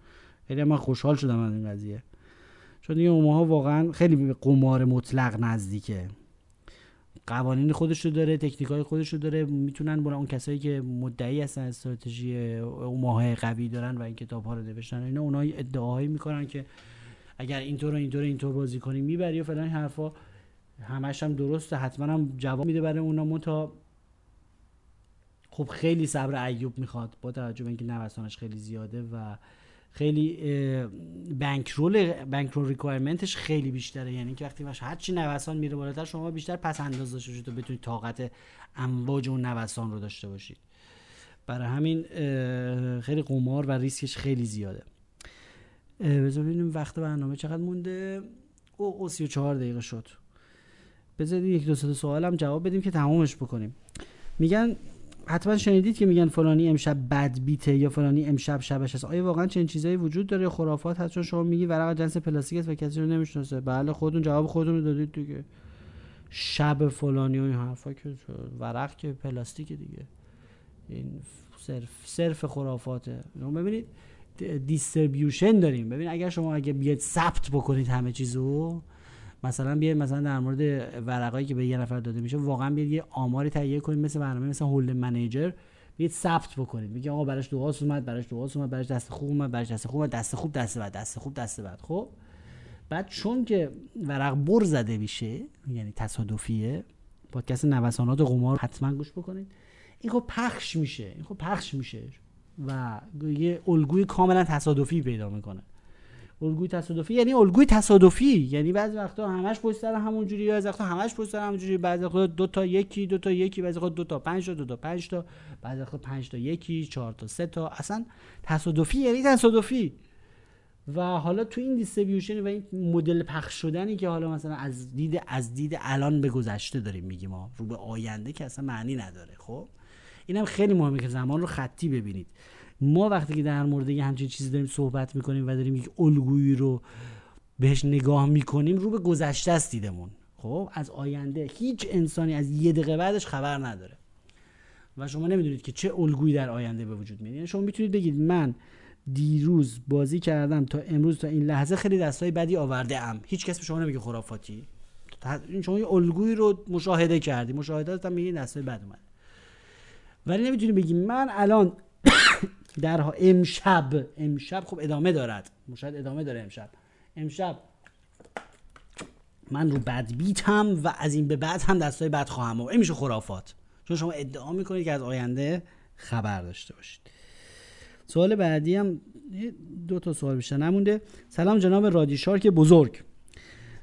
خیلی من خوشحال شدم از این قضیه. چون دیگه اوماها واقعا خیلی به قمار مطلق نزدیکه. قوانین خودش رو داره تکنیک های خودش رو داره. می‌تونن برای اون کسایی که مدعی هستن استراتژی اوماهای قوی دارن و این کتاب ها رو نوشتن. اینا اونها ادعاهایی می‌کنن که اگر اینطور و اینطور اینطور بازی کنی می‌بری و فلان حرفا. همش هم درسته حتما هم جواب میده برای اونا. متا خب خیلی صبر ایوب می‌خواد با توجه به اینکه نوسانش خیلی زیاده و خیلی بانکرول بانکرول ریکوایرمنتش خیلی بیشتره. یعنی که وقتی باشه هر چی نوسان میره بالاتر شما بیشتر پس انداز داشته باشید تا بتونید طاقت امواج اون نوسان رو داشته باشید برای همین خیلی قمار و ریسکش خیلی زیاده. بذار ببینیم وقت برنامه چقدر مونده. او او 34 دقیقه شد. بذارید یک دو سه سوالم جواب بدیم که تمامش بکنیم. میگن حتما شنیدید که میگن فلانی امشب بد بیته یا فلانی امشب شبش هست آیا واقعا چنین چیزایی وجود داره؟ خرافات هست؟ چون شما میگی ورق جنس پلاستیک است و کسی رو نمی‌شناسه. بله خودتون جواب خودتون رو دادید دیگه. شب فلانی و این حرفا که ورق که پلاستیک دیگه. این صرف صرف خرافاته. ببینید distribution داریم. ببین اگر شما اگه بیاید ثبت بکنید همه چیزو مثلا بیاید مثلا در مورد ورقایی که به یه نفر داده میشه واقعا بیاید یه آماری تهیه کنید مثل برنامه مثل Hold'em Manager بیاید ثبت بکنید. میگه آقا براش دو آس اومد براش دو آس اومد براش دست خوب اومد براش دست خوب دست خوب دست بعد دست خوب دست بعد. خب؟ بعد چون که ورق بر زده میشه یعنی تصادفیه پادکست نوسانات قمار حتما گوش بکنید. این خب پخش میشه این خب پخش میشه. و یه الگوی کاملا تصادفی پیدا می‌کنه. الگوی تصادفی یعنی الگوی تصادفی. یعنی بعضی وقتا همش پشت سر همون جوری بعضی وقتا همش پشت سر همون جوری. بعضی وقتا دو تا یکی دو تا یکی بعضی وقتا دو تا پنج تا دو تا پنج تا بعضی وقتا پنج تا یکی چهار تا سه تا. اصلا تصادفی یعنی تصادفی. و حالا تو این دیستریبیوشن و این مدل پخش شدنی که حالا مثلا از دید از دید الان به گذشته داریم میگیم ما رو به آینده که اصلا معنی نداره خب؟ اینم خیلی مهمه که زمان رو خطی ببینید. ما وقتی که در مورد یه همچین چیزی داریم صحبت می‌کنیم و داریم یک الگویی رو بهش نگاه می‌کنیم رو به گذشته است دیدمون. خب از آینده هیچ انسانی از یه دقیقه بعدش خبر نداره. و شما نمی‌دونید که چه الگویی در آینده به وجود میاد. یعنی شما می‌تونید بگید من دیروز بازی کردم تا امروز تا این لحظه خیلی دستای بدی آورده ام هیچ کس به شما نمیگه خرافاتی. شما یه الگویی رو مشاهده کردی. مشاهدات هم میگه دستای بد اومد. ولی نمی‌تونی بگی من الان در امشب امشب خب ادامه دارد. شاید ادامه داره امشب. امشب من رو بد بیتم و از این به بعد هم دستای بد خواهم و این میشه خرافات. چون شما ادعا می‌کنید که از آینده خبر داشته باشید. سوال بعدی هم دو تا سوال بیشتر نمونده. سلام جناب رادی شارک بزرگ.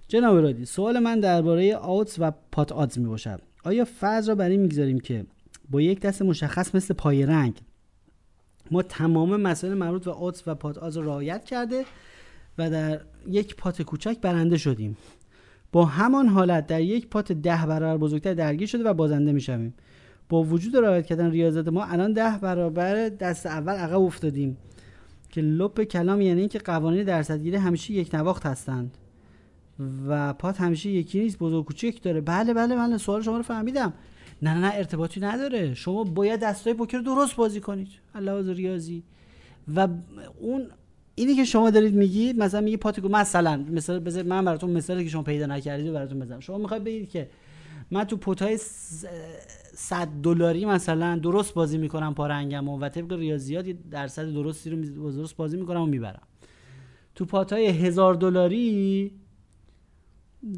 جناب رادی سوال من درباره آوتس و پات آدز می باشد آیا فرض را بر این می‌گذاریم که با یک دست مشخص مثل پای رنگ. ما تمام مسائل مربوط به آدز و پات رو رعایت کرده و در یک پات کوچک برنده شدیم. با همان حالت در یک پات ده برابر بزرگتر درگیر شده و بازنده می‌شویم با وجود رعایت کردن ریاضت ما الان ده برابر دست اول عقب افتادیم که لپ کلام یعنی اینکه قوانین درصدگیری همیشه یک نواخت هستند و پات همیشه یکی نیست بزرگ کوچک داره. بله بله بله سوال شما رو فهمیدم. نه نه ارتباطی نداره. شما باید دستای پوکر درست بازی کنید. علاوه ریاضی. و اون اینی که شما دارید میگید مثلا میگی پاتیکو مثلا مثلا بذار من براتون مثالی که شما پیدا نکردید براتون بزنم شما می‌خواید بگید که من تو پوتای 100 دلاری مثلا درست بازی می‌کنم پارنگم و طبق ریاضیات درصد درستی رو درست بازی می‌کنم و می‌برم. تو پاتای هزار دلاری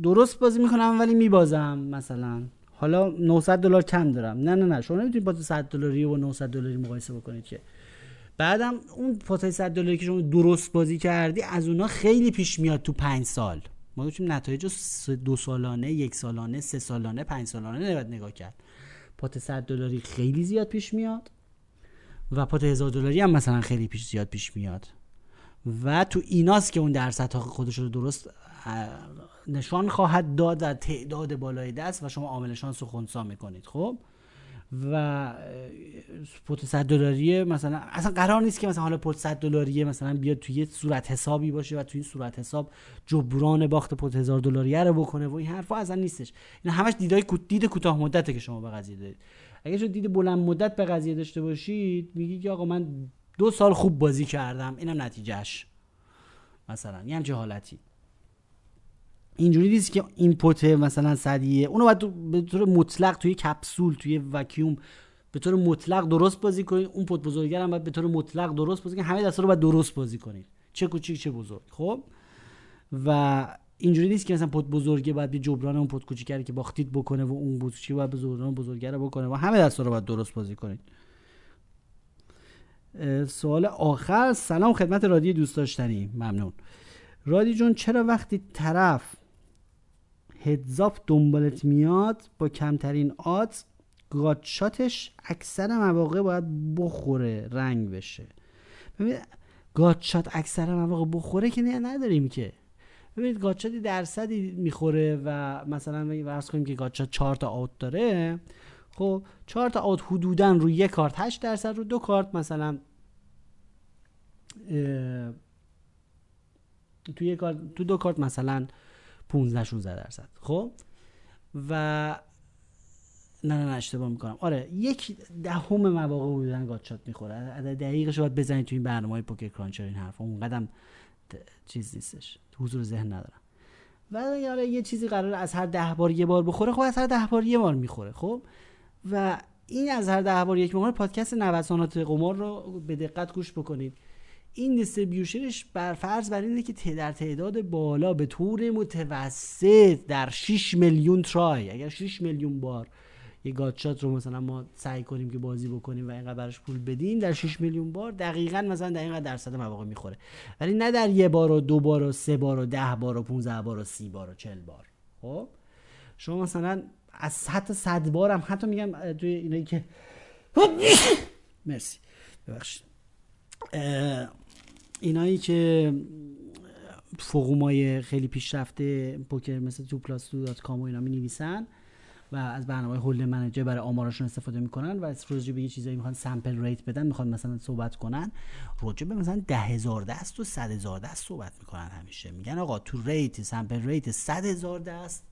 درست بازی می‌کنم ولی میبازم مثلا. حالا 900 دلار کم دارم. نه نه نه. شما نمی‌تونید با 100 دلاری و 900 دلاری مقایسه بکنید که. بعدم اون پاتای 100 دلاری که شما درست بازی کردی از اونها خیلی پیش میاد تو 5 سال. ما می‌تونیم نتایج دو سالانه یک سالانه سه سالانه پنج سالانه نباید نگاه کرد. پات 100 دلاری خیلی زیاد پیش میاد و پات 1000 دلاری هم مثلا خیلی پیش زیاد پیش میاد. و تو ایناست که اون درصد خودش رو درست نشان خواهد داد در تعداد بالای دست و شما عامل شانس رو خونسا می‌کنید. خب؟ و پوت 100 دلاری مثلا اصلا قرار نیست که مثلا حالا پوت 100 دلاری مثلا بیاد توی صورت حسابی باشه و توی این صورت حساب جبران باخت پوت 1000 دلاری رو بکنه و این حرفا اصلا نیستش. این همش دیدای دید کوتاه مدته که شما به قضیه دارید. اگه شما دید بلند مدت به قضیه داشته باشید میگی که آقا من دو سال خوب بازی کردم اینم نتیجهش مثلا یه همچه حالتی. اینجوری نیست که این پت مثلا صدیه. اونو باید به طور مطلق توی کپسول توی وکیوم به طور مطلق درست بازی کنید. اون پت بزرگتر هم باید به طور مطلق درست بازی کنید. همه دستا رو باید درست بازی کنید. چه کوچیک چه بزرگ. خب؟ و اینجوری نیست که مثلا پت بزرگه باید به جبران اون پت کوچیکه که باختید بکنه و اون بزرگی باید به جبران بزرگه رو بکنه. و همه دستا رو باید درست بازی کنید. سوال آخر. سلام خدمت رادی دوست داشتنی. ممنون. رادی جون چرا وقتی طرف هدزاپ دنبالت میاد با کمترین آدز گاتشاتش اکثر مواقع باید بخوره رنگ بشه. ببین گاتشات اکثر مواقع بخوره که نه نداریم که. ببینید گاتشاتی درصدی می‌خوره و مثلا فرض کنیم که گاتشات 4 تا آوت داره. خب 4 تا آوت حدودا روی یک کارت 8 درصد رو دو کارت مثلا توی تو دو کارت مثلا 15 16 درصد. خب؟ و نه نه نه اشتباه می‌کنم. آره یک دهم مواقع بودن gutshot می‌خوره. دقیقش باید بزنید تو این برنامه Poker Cruncher این حرف اون قدم چیز نیستش. حضور ذهن ندارم. و آره یه چیزی قرار از هر ده بار یه بار بخوره. خب از هر ده بار یه بار می‌خوره. خب؟ و این از هر ده بار یک بار پادکست نوسانات قمار رو به دقت گوش بکنید. این distribution ش بر فرض بر اینه که در تعداد بالا به طور متوسط در 6 میلیون try. اگر 6 میلیون بار یه gutshot رو مثلا ما سعی کنیم که بازی بکنیم و اینقدر براش پول بدیم در 6 میلیون بار دقیقا مثلا در اینقدر درصد مواقع می‌خوره. ولی نه در یه بار و دو بار و سه بار و ده بار و 15 بار و سی بار و 40 بار. خب؟ شما مثلا از حتی صد بارم حتی میگم توی اینایی که مرسی. ببخشید. اینایی که forum های خیلی پیشرفته پوکر مثل Two Plus Two dot com و اینا می نویسن و از برنامه Hold'em Manager برای آمارشون استفاده می‌کنن و راجع به یه چیزایی می‌خوان sample rate بدن می‌خوان مثلا صحبت کنن راجع به مثلا ده هزار دست و صد هزار دست صحبت می‌کنن همیشه. میگن آقا تو rate sample rate صد هزار دست.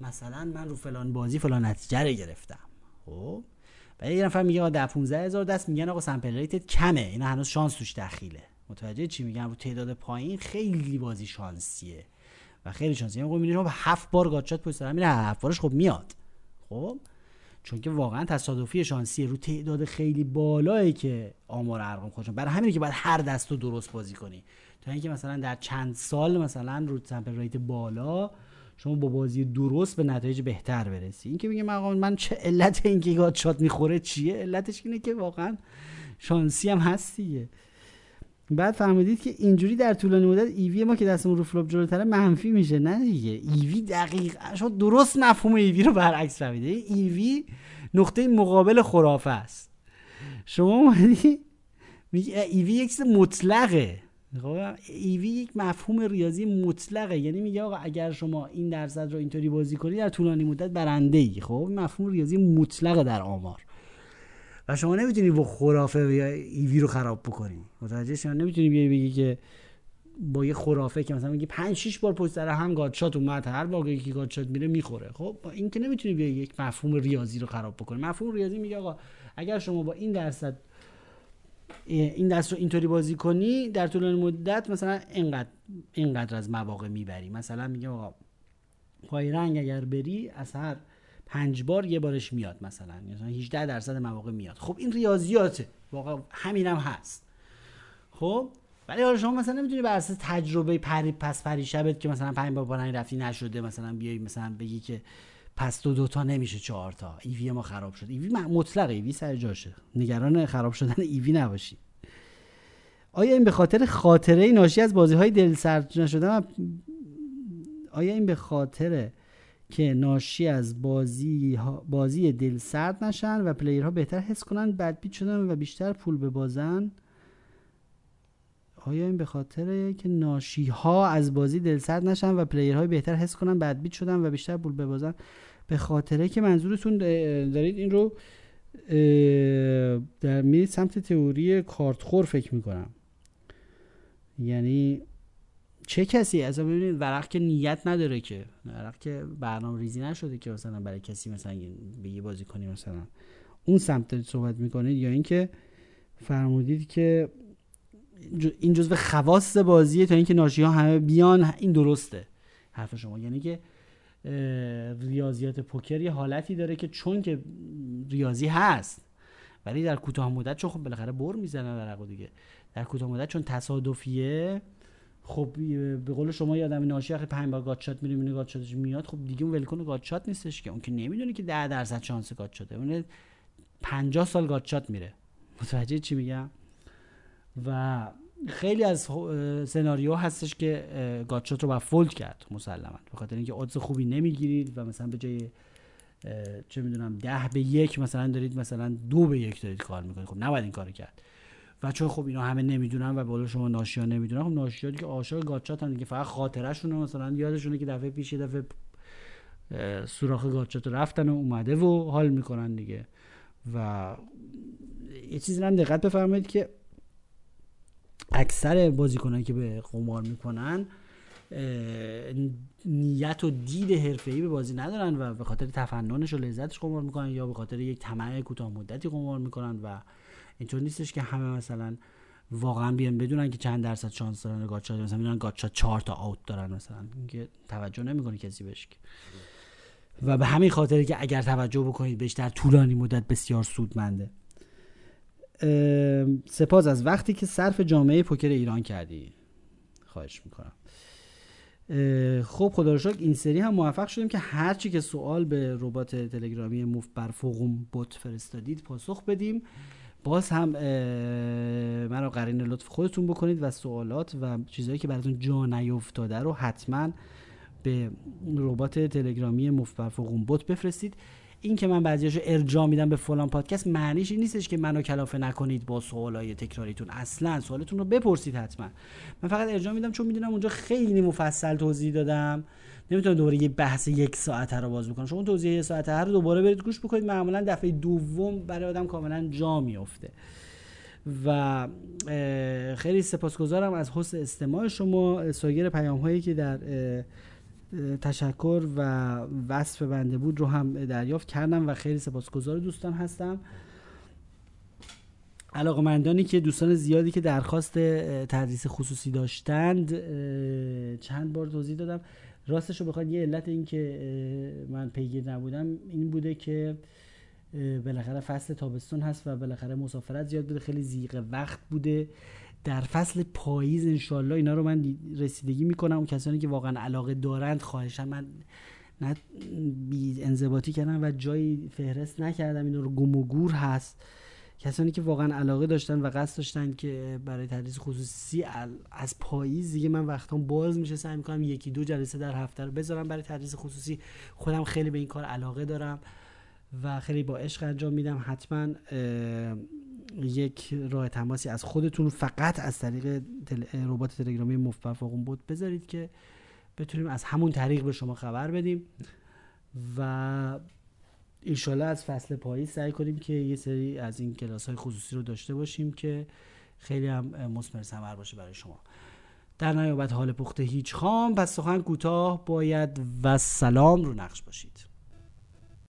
مثلا من رو فلان بازی فلان نتیجه رو گرفتم. خب؟ و یه نفر میگه ده 15 هزار دست. میگن آقا sample rate ت کمه. اینا هنوز شانس توش دخیله. متوجه چی میگم؟ رو تعداد پایین خیلی بازی شانسیه. و خیلی شانسیه. یعنی می‌بینید به هفت بار gutshot پشت سر میره. هفت بارش خب میاد. خب؟ چون که واقعا تصادفی شانسی رو تعداد خیلی بالایی که آمار ارقام خودشون برای همینه که باید هر دست رو درست بازی کنی. تا اینکه مثلا در چند سال مثلا رو sample rate بالا شما با بازی درست به نتایج بهتر برسی. این که میگه من من چه علت اینکه gutshot می‌خوره چیه؟ علتش اینه که واقعا شانسی هم هست دیگه. بعد فهمیدید که اینجوری در طولانی مدت EV ما که دستمون رو flop جلوتره منفی میشه. نه دیگه. EV دقیق شما درست مفهوم EV رو برعکس فهمیده EV نقطه مقابل خرافه است. شما میگه EV یک مطلقه. خب EV یک مفهوم ریاضی مطلقه. یعنی میگه آقا اگر شما این درصد رو اینطوری بازی کنی در طولانی مدت برنده ای خب مفهوم ریاضی مطلقه در آمار. و شما نمی‌تونی با خرافه یا ایوی رو خراب بکنی. متوجه شما نمی‌تونی بیای بگی که با یه خرافه که مثلا میگی 5 6 بار پشت سر هم گاتشات اومد هر بار یکی گاتشات میره می‌خوره. خب این که نمی‌تونی بیای یک مفهوم ریاضی رو خراب بکنی. مفهوم ریاضی میگه آقا اگر شما با این درصد این دست رو اینطوری بازی کنی در طول مدت مثلا اینقدر اینقدر از مواقع می‌بری. مثلا میگه آقا پای رنگ اگر بری از هر پنج بار یه بارش میاد مثلا. مثلا 18 درصد مواقع میاد. خب این ریاضیاته واقعا همینم هم هست. خب؟ ولی حالا شما مثلا نمی‌تونی بر اساس تجربه پری پس پری شبت که مثلا پنج بار پنج رفتی نشده مثلا بیای مثلا بگی که پس دو دوتا نمیشه چهار تا. ایوی ما خراب شد. ایوی مطلق ایوی سر جاشه. نگران خراب شدن ایوی نباشی. آیا این به خاطر خاطره ناشی از بازی های دل سرد نشدن؟ آیا این به خاطر که ناشی از بازی, بازی دل سرد نشن و پلیرها بهتر حس کنن بد بیت شدن و بیشتر پول ببازن. آیا این به خاطر که ناشی ها از بازی دل سرد نشن و پلیرها بهتر حس کنن بد بیت شدن و بیشتر پول ببازن؟ به خاطره که منظورتون دارید این رو در می سمت تئوری کارتخور فکر می‌کنم. یعنی چه کسی؟ از ببینید ورق که نیت نداره که. ورق که برنامه ریزی نشده که مثلا برای کسی مثلا به یه بازی کنی مثلا. اون سمت صحبت می‌کنید یا اینکه فرمودید که این جزو خواص بازیه تا اینکه ناشی ها همه بیان این درسته. حرف شما. یعنی که ریاضیات پوکر یه حالتی داره که چون که ریاضی هست. ولی در کوتاه مدت چون خب بالاخره بر می‌زنه ورقو دیگه. در کوتاه مدت چون تصادفیه خب به قول شما یادم ناشی آخه پنج بار گاتشات میره میونه گاتشاتش میاد. خب دیگه اون ولکن گاتشات نیستش که. اون که نمی‌دونه که 10 درصد شانس گاتشاته اون 50 سال گاتشات میره. متوجه چی میگم؟ و خیلی از سناریو هستش که گاتشات رو با فولد کرد مسلما. به خاطر اینکه odds خوبی نمی‌گیرید و مثلا به جای چه می‌دونم ده به یک مثلا دارید مثلا دو به یک دارید کار می‌کنید. خب نباید این کارو کرد. و چون خب اینا همه نمی‌دونن و بالا شما ناشیا نمی‌دونن خب ناشیا که عاشق گاچات هم دیگه. فقط خاطرشون مثلا یادشونه که دفعه پیش دفعه سوراخ گاچات رفتن و اومده و حال می‌کنن دیگه. و یه چیزی هم دقت بفرمایید که اکثر بازیکنایی که به قمار می‌کنن نیت و دید حرفه‌ای به بازی ندارن و به خاطر تفننش و لذتش قمار می‌کنن یا به خاطر یک طمع کوتاه مدتی قمار می‌کنن و اینطور نیستش که همه مثلا واقعا بیان بدونن که چند درصد شانس دارن گاچا مثلا می‌دونن گاچا 4 تا آوت دارن مثلا. اینکه توجه نمی‌کنه کسی بهش. و به همین خاطره که اگر توجه بکنید بهش در طولانی مدت بسیار سودمنده. سپاس از وقتی که صرف جامعه پوکر ایران کردی. خواهش می‌کنم. خب خدا رو شکر این سری هم موفق شدیم که هرچی که سوال به ربات تلگرامی موف بر فوقم بوت فرستادید پاسخ بدیم. باز هم رو قرین لطف خودتون بکنید و سوالات و چیزهایی که براتون جا نیفتاده رو حتما به ربات تلگرامی موف بر فوقم بوت بفرستید. این که من بعضیاشو ارجاع میدم به فلان پادکست معنیش این نیستش که منو کلافه نکنید با سوالای تکراریتون. اصلا سوالتون رو بپرسید حتما. من فقط ارجاع میدم چون می‌دونم اونجا خیلی مفصل توضیح دادم. نمی‌تونم دوباره یه بحث یک ساعته رو باز بکنم. شما توضیح یک ساعته رو دوباره برید گوش بکنید. معمولا دفعه دوم برای آدم کاملا جا میفته و خیلی سپاسگزارم از حسن استماع شما سایر پیام هایی که در تشکر و وصف بنده بود رو هم دریافت کردم و خیلی سپاسگزار دوستان هستم. علاقمندانی که دوستان زیادی که درخواست تدریس خصوصی داشتند چند بار توضیح دادم. راستش رو بخواد یه علت این که من پیگیر نبودم این بوده که بالاخره فصل تابستون هست و بالاخره مسافرت زیاد بوده خیلی زیق وقت بوده. در فصل پاییز انشالله اینا رو من رسیدگی می‌کنم. اون کسانی که واقعا علاقه دارند خواهشم من نه بی انضباطی کردم و جایی فهرست نکردم. اینا رو گم و گور هست. کسانی که واقعا علاقه داشتن و قصد داشتن که برای تدریس خصوصی از پاییز دیگه من وقتام باز میشه سعی می‌کنم یکی دو جلسه در هفته رو بذارم برای تدریس خصوصی. خودم خیلی به این کار علاقه دارم و خیلی با عشق انجام میدم. حتما یک راه تماسی از خودتون فقط از طریق تل... ربات تلگرامی مفبر بود بذارید که بتونیم از همون طریق به شما خبر بدیم و ایشالا از فصل پاییز سعی کنیم که یه سری از این کلاس های خصوصی رو داشته باشیم که خیلی هم مثمر ثمر باشه برای شما. در نیابت حال پخته هیچ خام پس سخن کوتاه باید و سلام رو نقش باشید.